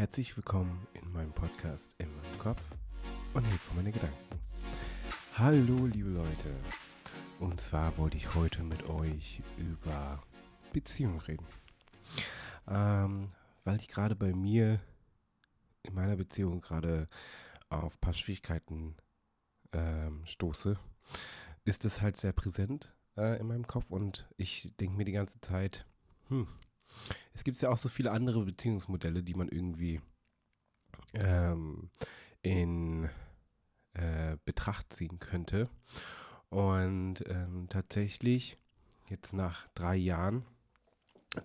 Herzlich willkommen in meinem Podcast in meinem Kopf und Hilfe meine Gedanken. Hallo liebe Leute. Und zwar wollte ich heute mit euch über Beziehungen reden. Ähm, weil ich gerade bei mir in meiner Beziehung gerade auf ein paar Schwierigkeiten ähm, stoße, ist es halt sehr präsent äh, in meinem Kopf und ich denke mir die ganze Zeit, hm, es gibt ja auch so viele andere Beziehungsmodelle, die man irgendwie ähm, in äh, Betracht ziehen könnte. Und ähm, tatsächlich, jetzt nach drei Jahren,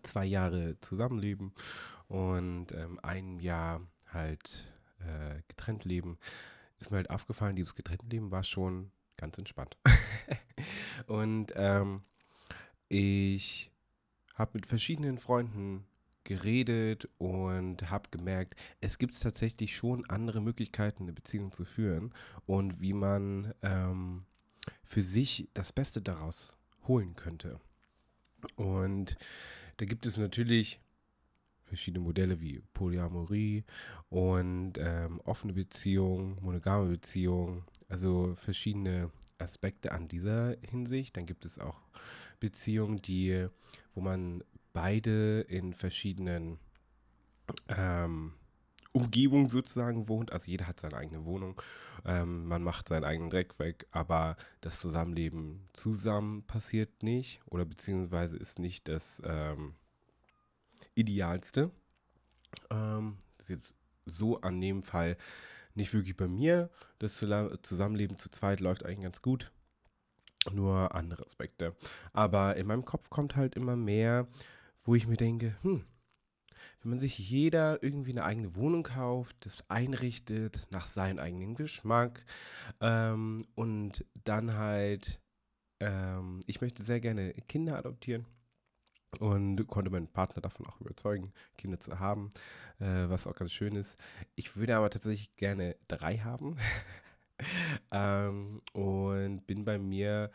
zwei Jahre Zusammenleben und ähm, ein Jahr halt äh, getrennt leben, ist mir halt aufgefallen, dieses getrennt Leben war schon ganz entspannt. und ähm, ich habe mit verschiedenen Freunden geredet und habe gemerkt, es gibt tatsächlich schon andere Möglichkeiten, eine Beziehung zu führen und wie man ähm, für sich das Beste daraus holen könnte. Und da gibt es natürlich verschiedene Modelle wie Polyamorie und ähm, offene Beziehungen, monogame Beziehungen, also verschiedene Aspekte an dieser Hinsicht. Dann gibt es auch Beziehungen, die, wo man beide in verschiedenen ähm, Umgebungen sozusagen wohnt. Also jeder hat seine eigene Wohnung. Ähm, man macht seinen eigenen Dreck weg, aber das Zusammenleben zusammen passiert nicht oder beziehungsweise ist nicht das ähm, Idealste. Ähm, das ist jetzt so an dem Fall nicht wirklich bei mir. Das Zusammenleben zu zweit läuft eigentlich ganz gut. Nur andere Aspekte. Aber in meinem Kopf kommt halt immer mehr, wo ich mir denke, hm, wenn man sich jeder irgendwie eine eigene Wohnung kauft, das einrichtet nach seinem eigenen Geschmack ähm, und dann halt, ähm, ich möchte sehr gerne Kinder adoptieren und konnte meinen Partner davon auch überzeugen, Kinder zu haben, äh, was auch ganz schön ist. Ich würde aber tatsächlich gerne drei haben ähm, und bin bei mir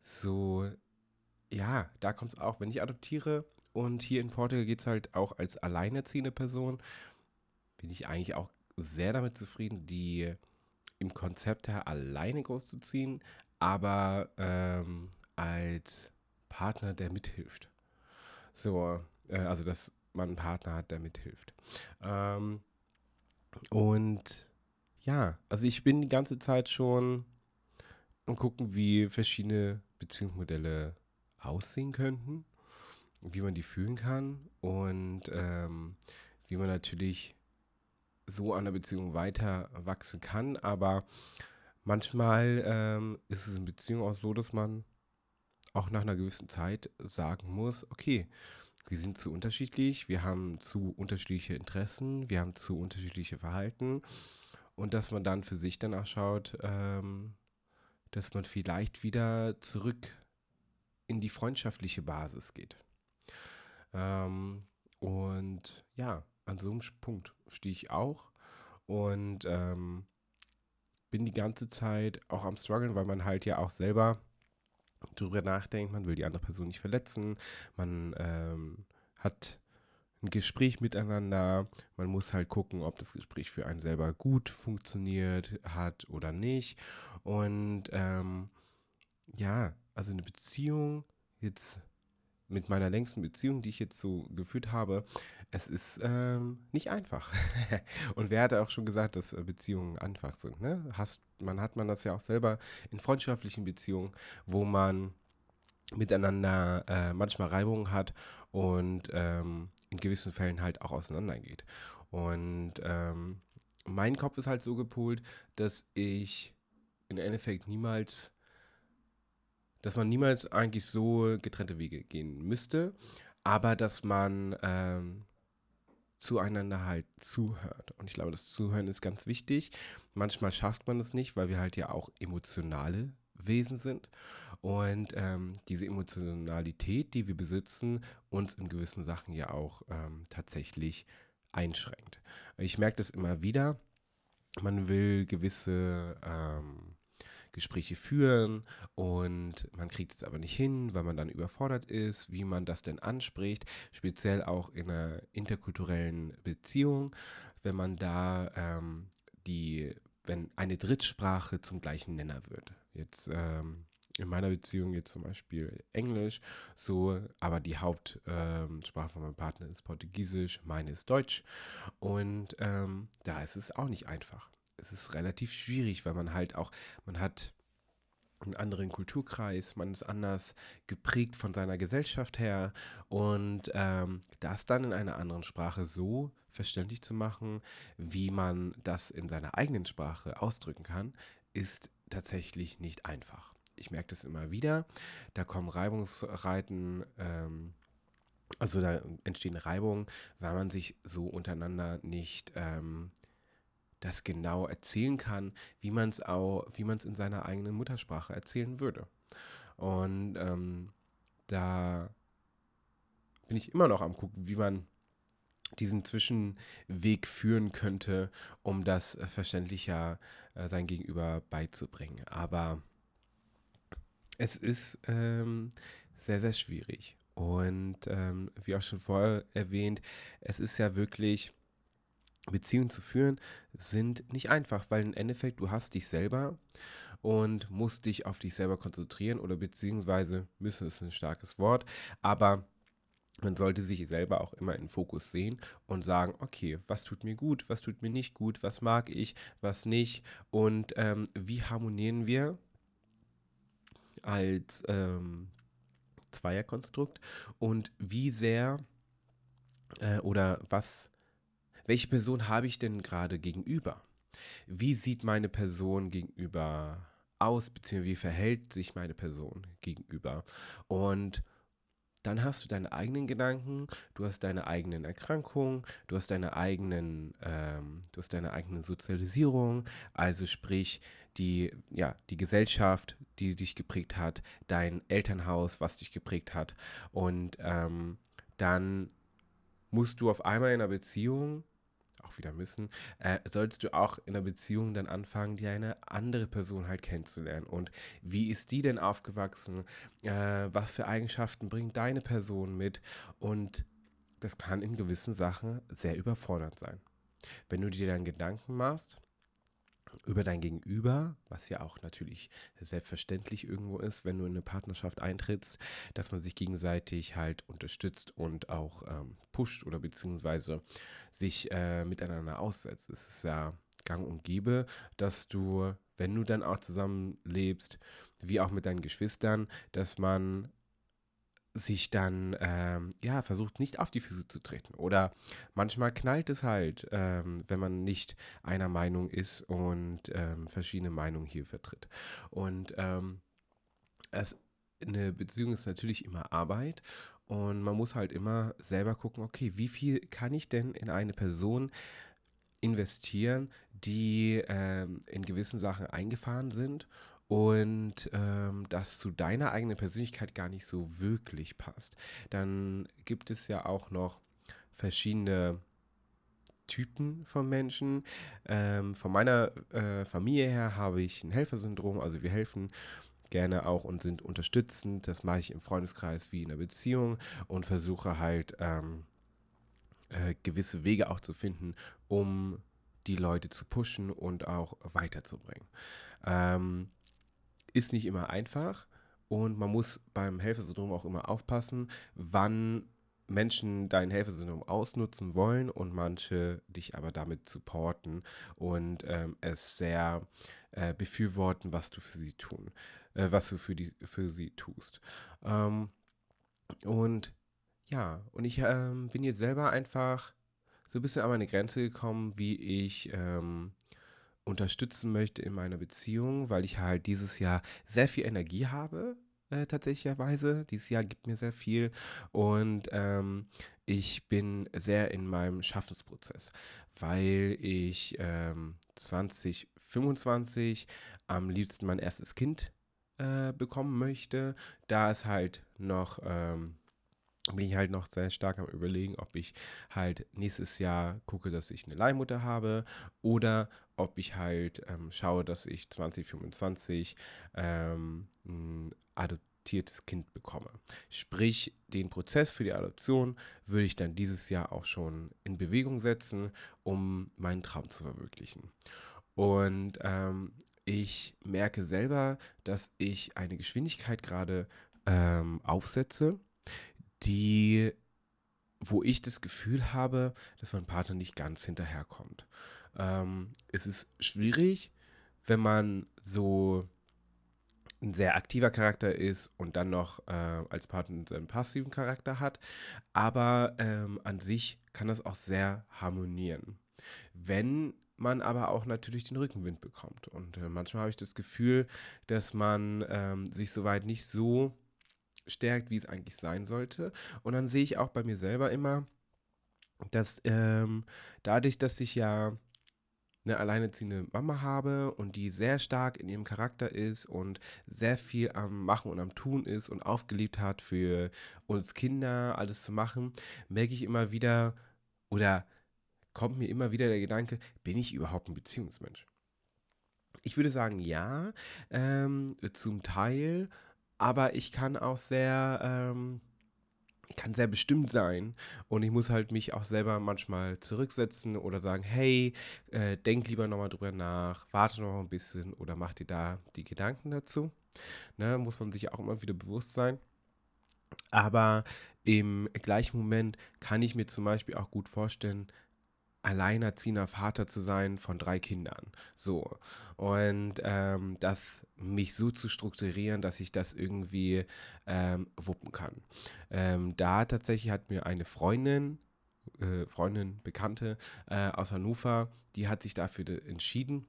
so, ja, da kommt es auch, wenn ich adoptiere und hier in Portugal geht es halt auch als alleinerziehende Person, bin ich eigentlich auch sehr damit zufrieden, die im Konzept her alleine großzuziehen, aber ähm, als Partner, der mithilft. So, äh, also dass man einen Partner hat, der mithilft. Ähm, und ja, also ich bin die ganze Zeit schon und gucken, wie verschiedene Beziehungsmodelle aussehen könnten, wie man die fühlen kann und ähm, wie man natürlich so an der Beziehung weiter wachsen kann. Aber manchmal ähm, ist es in Beziehungen auch so, dass man auch nach einer gewissen Zeit sagen muss, okay, wir sind zu unterschiedlich, wir haben zu unterschiedliche Interessen, wir haben zu unterschiedliche Verhalten und dass man dann für sich danach schaut, ähm, dass man vielleicht wieder zurück in die freundschaftliche Basis geht. Ähm, und ja, an so einem Punkt stehe ich auch. Und ähm, bin die ganze Zeit auch am struggeln, weil man halt ja auch selber drüber nachdenkt, man will die andere Person nicht verletzen, man ähm, hat ein Gespräch miteinander. Man muss halt gucken, ob das Gespräch für einen selber gut funktioniert hat oder nicht. Und ähm, ja, also eine Beziehung jetzt mit meiner längsten Beziehung, die ich jetzt so geführt habe, es ist ähm, nicht einfach. und wer hat auch schon gesagt, dass Beziehungen einfach sind? Ne? Hast, man hat man das ja auch selber in freundschaftlichen Beziehungen, wo man miteinander äh, manchmal Reibungen hat und ähm, in gewissen Fällen halt auch auseinandergeht. Und ähm, mein Kopf ist halt so gepolt, dass ich im Endeffekt niemals, dass man niemals eigentlich so getrennte Wege gehen müsste, aber dass man ähm, zueinander halt zuhört. Und ich glaube, das Zuhören ist ganz wichtig. Manchmal schafft man es nicht, weil wir halt ja auch emotionale Wesen sind und ähm, diese Emotionalität, die wir besitzen, uns in gewissen Sachen ja auch ähm, tatsächlich einschränkt. Ich merke das immer wieder. Man will gewisse ähm, Gespräche führen und man kriegt es aber nicht hin, weil man dann überfordert ist, wie man das denn anspricht, speziell auch in einer interkulturellen Beziehung. wenn man da ähm, die, wenn eine Drittsprache zum gleichen Nenner wird. Jetzt ähm, in meiner Beziehung jetzt zum Beispiel Englisch, so, aber die Hauptsprache ähm, von meinem Partner ist Portugiesisch, meine ist Deutsch. Und ähm, da ist es auch nicht einfach. Es ist relativ schwierig, weil man halt auch, man hat einen anderen Kulturkreis, man ist anders geprägt von seiner Gesellschaft her und ähm, das dann in einer anderen Sprache so verständlich zu machen, wie man das in seiner eigenen Sprache ausdrücken kann, ist tatsächlich nicht einfach. Ich merke das immer wieder. Da kommen Reibungsreiten, ähm, also da entstehen Reibungen, weil man sich so untereinander nicht ähm, das genau erzählen kann, wie man es auch, wie man es in seiner eigenen Muttersprache erzählen würde. Und ähm, da bin ich immer noch am gucken, wie man diesen Zwischenweg führen könnte, um das verständlicher äh, sein Gegenüber beizubringen. Aber es ist ähm, sehr, sehr schwierig. Und ähm, wie auch schon vorher erwähnt, es ist ja wirklich, Beziehungen zu führen, sind nicht einfach, weil im Endeffekt du hast dich selber und musst dich auf dich selber konzentrieren oder beziehungsweise müssen ist ein starkes Wort, aber man sollte sich selber auch immer in Fokus sehen und sagen, okay, was tut mir gut, was tut mir nicht gut, was mag ich, was nicht und ähm, wie harmonieren wir als ähm, Zweierkonstrukt und wie sehr äh, oder was, welche Person habe ich denn gerade gegenüber? Wie sieht meine Person gegenüber aus, beziehungsweise wie verhält sich meine Person gegenüber? Und dann hast du deine eigenen Gedanken, du hast deine eigenen Erkrankungen, du hast deine eigenen, ähm, du hast deine eigene Sozialisierung, also sprich die, ja, die Gesellschaft, die dich geprägt hat, dein Elternhaus, was dich geprägt hat. Und ähm, dann musst du auf einmal in einer Beziehung auch wieder müssen, äh, sollst du auch in einer Beziehung dann anfangen, die eine andere Person halt kennenzulernen. Und wie ist die denn aufgewachsen? Äh, was für Eigenschaften bringt deine Person mit? Und das kann in gewissen Sachen sehr überfordernd sein. Wenn du dir dann Gedanken machst, über dein Gegenüber, was ja auch natürlich selbstverständlich irgendwo ist, wenn du in eine Partnerschaft eintrittst, dass man sich gegenseitig halt unterstützt und auch ähm, pusht oder beziehungsweise sich äh, miteinander aussetzt. Es ist ja gang und gäbe, dass du, wenn du dann auch zusammen lebst, wie auch mit deinen Geschwistern, dass man sich dann ähm, ja versucht nicht auf die Füße zu treten oder manchmal knallt es halt, ähm, wenn man nicht einer Meinung ist und ähm, verschiedene Meinungen hier vertritt. Und ähm, es, eine Beziehung ist natürlich immer Arbeit und man muss halt immer selber gucken, okay, wie viel kann ich denn in eine Person investieren, die ähm, in gewissen Sachen eingefahren sind und ähm, das zu deiner eigenen Persönlichkeit gar nicht so wirklich passt, dann gibt es ja auch noch verschiedene Typen von Menschen. Ähm, von meiner äh, Familie her habe ich ein Helfersyndrom, also wir helfen gerne auch und sind unterstützend. Das mache ich im Freundeskreis wie in einer Beziehung und versuche halt ähm, äh, gewisse Wege auch zu finden, um die Leute zu pushen und auch weiterzubringen. Ähm, ist nicht immer einfach und man muss beim Helfersyndrom auch immer aufpassen, wann Menschen dein Helfersyndrom ausnutzen wollen und manche dich aber damit supporten und ähm, es sehr äh, befürworten, was du für sie tun, äh, was du für, die, für sie tust. Ähm, und ja, und ich ähm, bin jetzt selber einfach so ein bisschen an meine Grenze gekommen, wie ich ähm, unterstützen möchte in meiner Beziehung, weil ich halt dieses Jahr sehr viel Energie habe, äh, tatsächlicherweise. Dieses Jahr gibt mir sehr viel und ähm, ich bin sehr in meinem Schaffensprozess, weil ich ähm, 2025 am liebsten mein erstes Kind äh, bekommen möchte, da es halt noch ähm, bin ich halt noch sehr stark am Überlegen, ob ich halt nächstes Jahr gucke, dass ich eine Leihmutter habe oder ob ich halt ähm, schaue, dass ich 2025 ähm, ein adoptiertes Kind bekomme. Sprich, den Prozess für die Adoption würde ich dann dieses Jahr auch schon in Bewegung setzen, um meinen Traum zu verwirklichen. Und ähm, ich merke selber, dass ich eine Geschwindigkeit gerade ähm, aufsetze, die, wo ich das Gefühl habe, dass mein Partner nicht ganz hinterherkommt. Ähm, es ist schwierig, wenn man so ein sehr aktiver Charakter ist und dann noch äh, als Partner einen passiven Charakter hat. Aber ähm, an sich kann das auch sehr harmonieren. Wenn man aber auch natürlich den Rückenwind bekommt. Und äh, manchmal habe ich das Gefühl, dass man ähm, sich soweit nicht so stärkt, wie es eigentlich sein sollte. Und dann sehe ich auch bei mir selber immer, dass ähm, dadurch, dass ich ja eine alleinerziehende Mama habe und die sehr stark in ihrem Charakter ist und sehr viel am Machen und am Tun ist und aufgeliebt hat für uns Kinder, alles zu machen, merke ich immer wieder oder kommt mir immer wieder der Gedanke, bin ich überhaupt ein Beziehungsmensch? Ich würde sagen, ja, ähm, zum Teil, aber ich kann auch sehr, ähm, kann sehr bestimmt sein und ich muss halt mich auch selber manchmal zurücksetzen oder sagen, hey, äh, denk lieber nochmal drüber nach, warte noch ein bisschen oder mach dir da die Gedanken dazu. Ne, muss man sich auch immer wieder bewusst sein. Aber im gleichen Moment kann ich mir zum Beispiel auch gut vorstellen, alleinerziehender Vater zu sein von drei Kindern. So. Und ähm, das mich so zu strukturieren, dass ich das irgendwie ähm, wuppen kann. Ähm, da tatsächlich hat mir eine Freundin, äh, Freundin, Bekannte äh, aus Hannover, die hat sich dafür entschieden.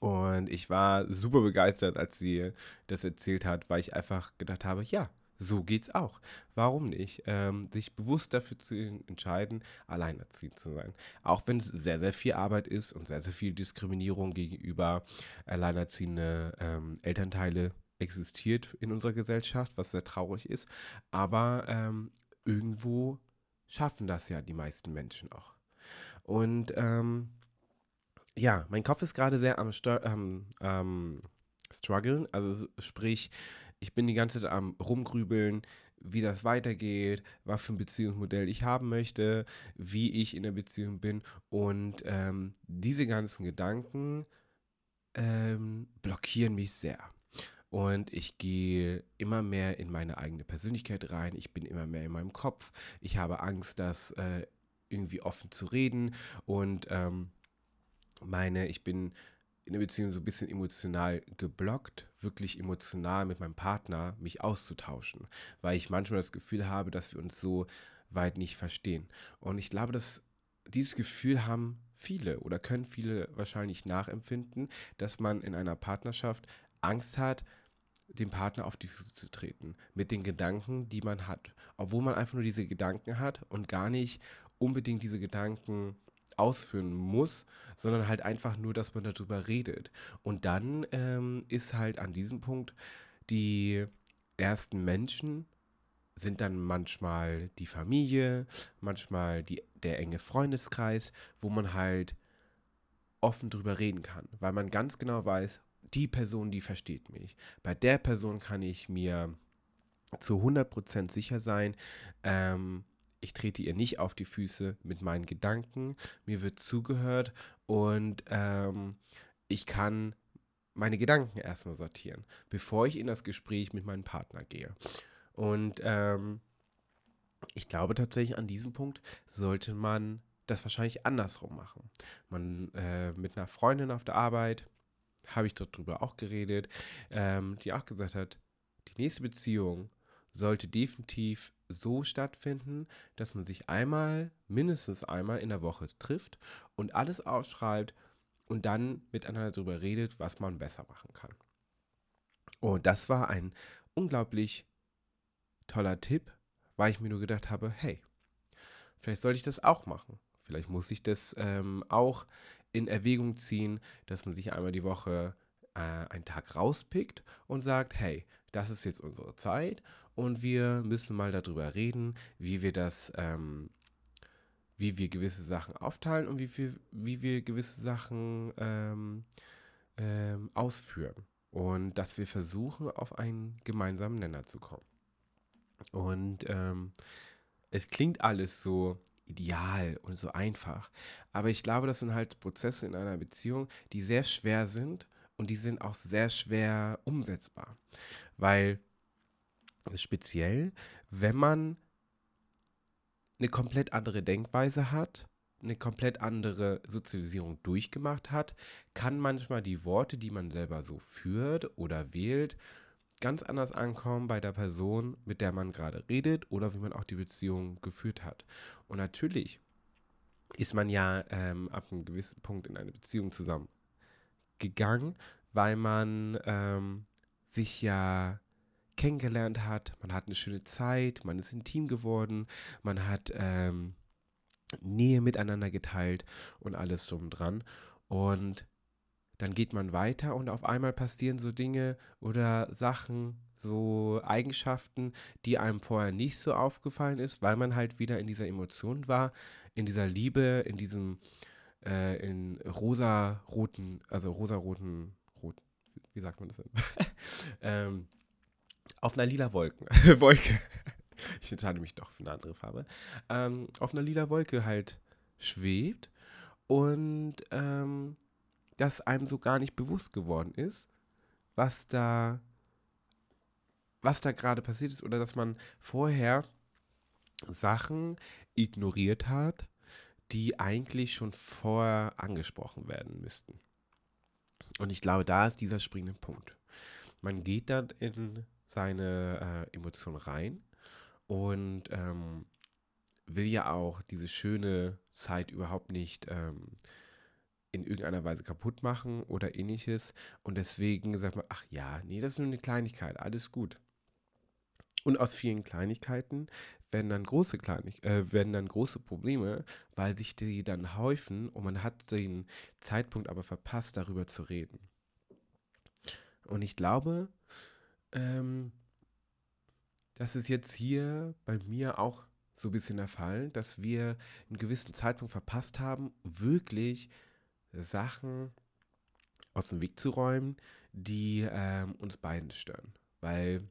Und ich war super begeistert, als sie das erzählt hat, weil ich einfach gedacht habe, ja, so geht's auch. Warum nicht? Ähm, sich bewusst dafür zu entscheiden, alleinerziehend zu sein. Auch wenn es sehr, sehr viel Arbeit ist und sehr, sehr viel Diskriminierung gegenüber alleinerziehende ähm, Elternteile existiert in unserer Gesellschaft, was sehr traurig ist. Aber ähm, irgendwo schaffen das ja die meisten Menschen auch. Und ähm, ja, mein Kopf ist gerade sehr am, ähm, ähm, struggeln. Also sprich, ich bin die ganze Zeit am rumgrübeln, wie das weitergeht, was für ein Beziehungsmodell ich haben möchte, wie ich in der Beziehung bin. Und ähm, diese ganzen Gedanken ähm, blockieren mich sehr. Und ich gehe immer mehr in meine eigene Persönlichkeit rein. Ich bin immer mehr in meinem Kopf. Ich habe Angst, das äh, irgendwie offen zu reden. Und ähm, meine, ich bin in der Beziehung so ein bisschen emotional geblockt, wirklich emotional mit meinem Partner mich auszutauschen, weil ich manchmal das Gefühl habe, dass wir uns so weit nicht verstehen. Und ich glaube, dass dieses Gefühl haben viele oder können viele wahrscheinlich nachempfinden, dass man in einer Partnerschaft Angst hat, dem Partner auf die Füße zu treten, mit den Gedanken, die man hat. Obwohl man einfach nur diese Gedanken hat und gar nicht unbedingt diese Gedanken ausführen muss, sondern halt einfach nur, dass man darüber redet. Und dann ähm, ist halt an diesem Punkt die ersten Menschen sind dann manchmal die Familie, manchmal die, der enge Freundeskreis, wo man halt offen drüber reden kann, weil man ganz genau weiß, die Person, die versteht mich. Bei der Person kann ich mir zu 100% sicher sein, ähm, ich trete ihr nicht auf die Füße mit meinen Gedanken, mir wird zugehört und ähm, ich kann meine Gedanken erstmal sortieren, bevor ich in das Gespräch mit meinem Partner gehe. Und ähm, ich glaube tatsächlich, an diesem Punkt sollte man das wahrscheinlich andersrum machen. Man äh, mit einer Freundin auf der Arbeit, habe ich darüber auch geredet, ähm, die auch gesagt hat, die nächste Beziehung sollte definitiv so stattfinden, dass man sich einmal, mindestens einmal in der Woche trifft und alles aufschreibt und dann miteinander darüber redet, was man besser machen kann. Und das war ein unglaublich toller Tipp, weil ich mir nur gedacht habe, hey, vielleicht sollte ich das auch machen. Vielleicht muss ich das ähm, auch in Erwägung ziehen, dass man sich einmal die Woche äh, einen Tag rauspickt und sagt, hey, das ist jetzt unsere Zeit und wir müssen mal darüber reden, wie wir das, ähm, wie wir gewisse Sachen aufteilen und wie, viel, wie wir gewisse Sachen ähm, ähm, ausführen. und dass wir versuchen, auf einen gemeinsamen Nenner zu kommen. Und ähm, es klingt alles so ideal und so einfach, aber ich glaube, das sind halt Prozesse in einer Beziehung, die sehr schwer sind und die sind auch sehr schwer umsetzbar, weil speziell, wenn man eine komplett andere Denkweise hat, eine komplett andere Sozialisierung durchgemacht hat, kann manchmal die Worte, die man selber so führt oder wählt, ganz anders ankommen bei der Person, mit der man gerade redet oder wie man auch die Beziehung geführt hat. Und natürlich ist man ja ähm, ab einem gewissen Punkt in eine Beziehung zusammen gegangen, weil man ähm, sich ja kennengelernt hat, man hat eine schöne Zeit, man ist intim geworden, man hat ähm, Nähe miteinander geteilt und alles drum dran. Und dann geht man weiter und auf einmal passieren so Dinge oder Sachen, so Eigenschaften, die einem vorher nicht so aufgefallen ist, weil man halt wieder in dieser Emotion war, in dieser Liebe, in diesem äh, in rosa-roten, also rosa-roten, rot, wie sagt man das denn? ähm, auf einer lila Wolken, Wolke. ich entscheide mich doch für eine andere Farbe. Ähm, auf einer lila Wolke halt schwebt und ähm, dass einem so gar nicht bewusst geworden ist, was da, was da gerade passiert ist oder dass man vorher Sachen ignoriert hat, die eigentlich schon vorher angesprochen werden müssten. Und ich glaube, da ist dieser springende Punkt. Man geht dann in seine äh, Emotionen rein und ähm, will ja auch diese schöne Zeit überhaupt nicht ähm, in irgendeiner Weise kaputt machen oder ähnliches. Und deswegen sagt man, ach ja, nee, das ist nur eine Kleinigkeit, alles gut. Und aus vielen Kleinigkeiten werden dann große Kleinig äh, werden dann große Probleme, weil sich die dann häufen und man hat den Zeitpunkt aber verpasst, darüber zu reden. Und ich glaube, ähm, das ist jetzt hier bei mir auch so ein bisschen der Fall, dass wir einen gewissen Zeitpunkt verpasst haben, wirklich Sachen aus dem Weg zu räumen, die ähm, uns beiden stören. Weil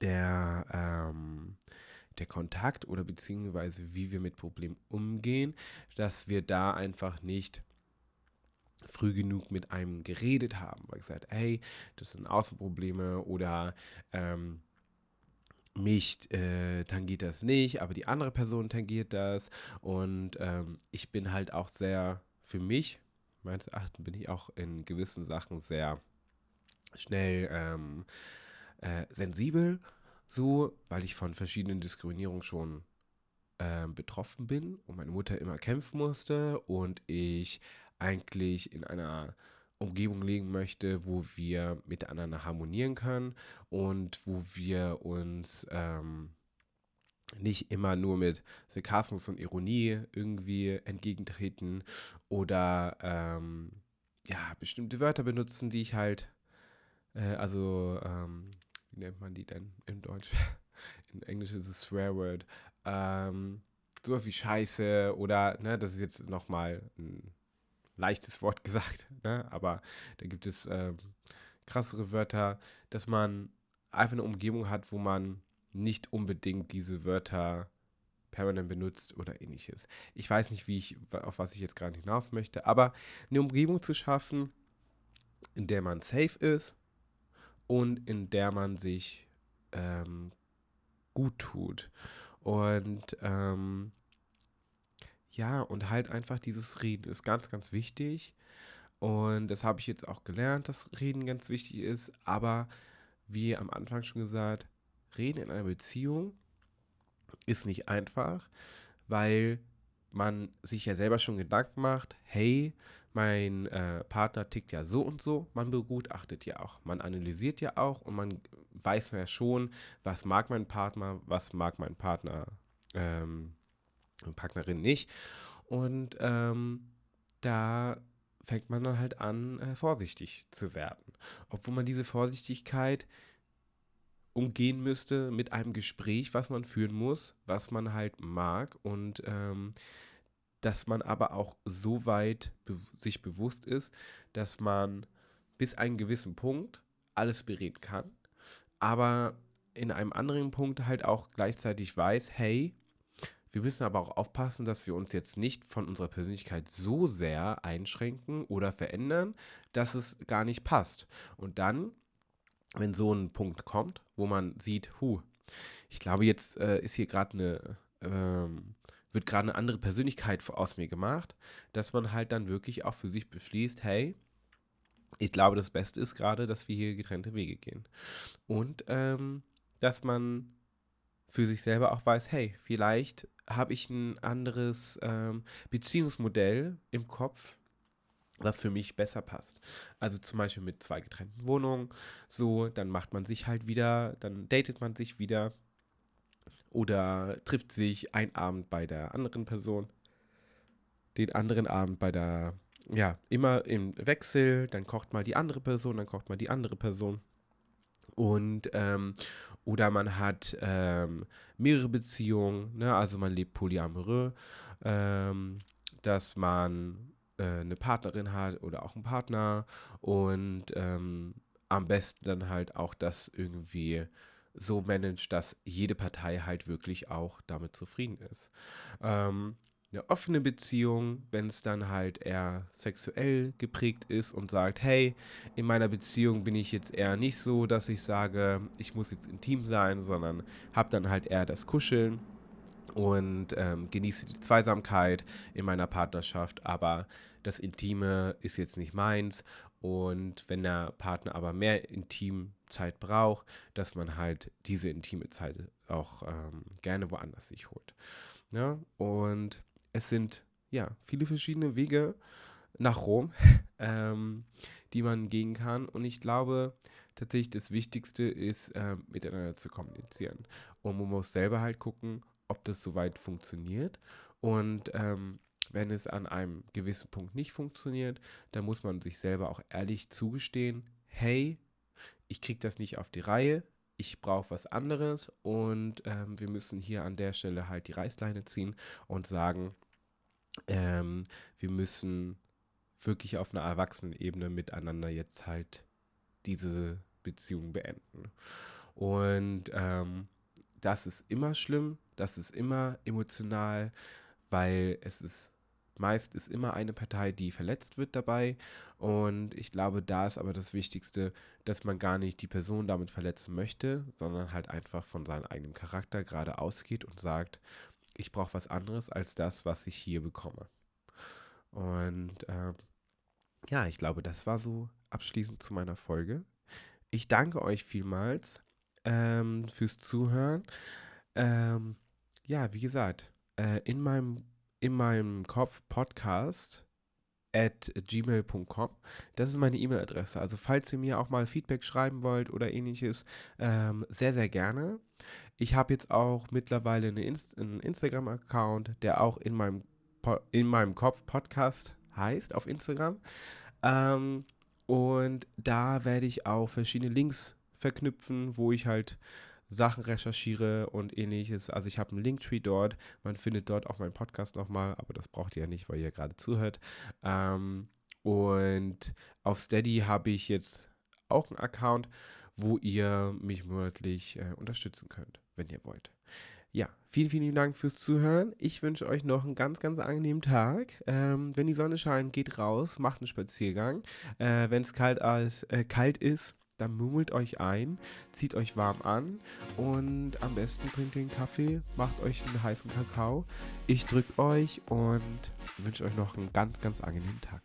der, ähm, der Kontakt oder beziehungsweise wie wir mit Problemen umgehen, dass wir da einfach nicht früh genug mit einem geredet haben, weil gesagt, hey, das sind Außenprobleme oder ähm, mich äh, tangiert das nicht, aber die andere Person tangiert das und ähm, ich bin halt auch sehr für mich, meines Erachtens bin ich auch in gewissen Sachen sehr schnell ähm, äh, sensibel, so, weil ich von verschiedenen Diskriminierungen schon äh, betroffen bin und meine Mutter immer kämpfen musste und ich eigentlich in einer Umgebung legen möchte, wo wir miteinander harmonieren können und wo wir uns ähm, nicht immer nur mit Sarkasmus und Ironie irgendwie entgegentreten oder ähm, ja, bestimmte Wörter benutzen, die ich halt, äh, also, ähm, wie nennt man die denn im Deutsch? In Englisch ist es Swear Word. Ähm, sowas wie Scheiße oder, ne, das ist jetzt nochmal ein leichtes Wort gesagt, ne, aber da gibt es ähm, krassere Wörter, dass man einfach eine Umgebung hat, wo man nicht unbedingt diese Wörter permanent benutzt oder ähnliches. Ich weiß nicht, wie ich, auf was ich jetzt gerade hinaus möchte, aber eine Umgebung zu schaffen, in der man safe ist und in der man sich ähm, gut tut. Und ähm, ja, und halt einfach dieses Reden ist ganz, ganz wichtig. Und das habe ich jetzt auch gelernt, dass Reden ganz wichtig ist. Aber wie am Anfang schon gesagt, Reden in einer Beziehung ist nicht einfach, weil man sich ja selber schon Gedanken macht, hey, mein äh, Partner tickt ja so und so, man begutachtet ja auch, man analysiert ja auch und man weiß ja schon, was mag mein Partner, was mag mein Partner, ähm, Partnerin nicht. Und ähm, da fängt man dann halt an, äh, vorsichtig zu werden. Obwohl man diese Vorsichtigkeit umgehen müsste mit einem Gespräch, was man führen muss, was man halt mag und ähm, dass man aber auch so weit be sich bewusst ist, dass man bis einen gewissen Punkt alles bereden kann, aber in einem anderen Punkt halt auch gleichzeitig weiß, hey, wir müssen aber auch aufpassen, dass wir uns jetzt nicht von unserer Persönlichkeit so sehr einschränken oder verändern, dass es gar nicht passt. Und dann, wenn so ein Punkt kommt, wo man sieht, hu, ich glaube, jetzt äh, ist hier gerade eine, ähm, wird gerade eine andere Persönlichkeit aus mir gemacht, dass man halt dann wirklich auch für sich beschließt, hey, ich glaube, das Beste ist gerade, dass wir hier getrennte Wege gehen. Und ähm, dass man für sich selber auch weiß, hey, vielleicht habe ich ein anderes ähm, Beziehungsmodell im Kopf, was für mich besser passt. Also zum Beispiel mit zwei getrennten Wohnungen, so, dann macht man sich halt wieder, dann datet man sich wieder oder trifft sich ein Abend bei der anderen Person, den anderen Abend bei der, ja, immer im Wechsel, dann kocht mal die andere Person, dann kocht mal die andere Person. Und, ähm, oder man hat ähm, mehrere Beziehungen, ne? also man lebt polyamoreux, ähm, dass man äh, eine Partnerin hat oder auch einen Partner und ähm, am besten dann halt auch das irgendwie so managt, dass jede Partei halt wirklich auch damit zufrieden ist. Ähm, eine offene Beziehung, wenn es dann halt eher sexuell geprägt ist und sagt, hey, in meiner Beziehung bin ich jetzt eher nicht so, dass ich sage, ich muss jetzt intim sein, sondern habe dann halt eher das Kuscheln und ähm, genieße die Zweisamkeit in meiner Partnerschaft, aber das Intime ist jetzt nicht meins und wenn der Partner aber mehr Intimzeit braucht, dass man halt diese intime Zeit auch ähm, gerne woanders sich holt. Ja, und es sind ja viele verschiedene Wege nach Rom, ähm, die man gehen kann. Und ich glaube, tatsächlich das Wichtigste ist, äh, miteinander zu kommunizieren. Und man muss selber halt gucken, ob das soweit funktioniert. Und ähm, wenn es an einem gewissen Punkt nicht funktioniert, dann muss man sich selber auch ehrlich zugestehen, hey, ich kriege das nicht auf die Reihe, ich brauche was anderes und ähm, wir müssen hier an der Stelle halt die Reißleine ziehen und sagen, ähm, wir müssen wirklich auf einer Erwachsenenebene miteinander jetzt halt diese Beziehung beenden. Und ähm, das ist immer schlimm, das ist immer emotional, weil es ist meist ist immer eine Partei, die verletzt wird dabei. Und ich glaube, da ist aber das Wichtigste, dass man gar nicht die Person damit verletzen möchte, sondern halt einfach von seinem eigenen Charakter gerade ausgeht und sagt, ich brauche was anderes als das, was ich hier bekomme. Und äh, ja, ich glaube, das war so abschließend zu meiner Folge. Ich danke euch vielmals ähm, fürs Zuhören. Ähm, ja, wie gesagt, äh, in, meinem, in meinem Kopf Podcast at gmail.com. Das ist meine E-Mail-Adresse. Also falls ihr mir auch mal Feedback schreiben wollt oder ähnliches, ähm, sehr, sehr gerne. Ich habe jetzt auch mittlerweile eine Inst einen Instagram-Account, der auch in meinem, in meinem Kopf Podcast heißt auf Instagram. Ähm, und da werde ich auch verschiedene Links verknüpfen, wo ich halt Sachen recherchiere und ähnliches. Also ich habe einen Linktree dort. Man findet dort auch meinen Podcast nochmal, aber das braucht ihr ja nicht, weil ihr gerade zuhört. Ähm, und auf Steady habe ich jetzt auch einen Account, wo ihr mich monatlich äh, unterstützen könnt, wenn ihr wollt. Ja, vielen, vielen Dank fürs Zuhören. Ich wünsche euch noch einen ganz, ganz angenehmen Tag. Ähm, wenn die Sonne scheint, geht raus, macht einen Spaziergang. Äh, wenn es kalt, äh, kalt ist, dann mummelt euch ein, zieht euch warm an und am besten trinkt den Kaffee, macht euch einen heißen Kakao. Ich drücke euch und wünsche euch noch einen ganz, ganz angenehmen Tag.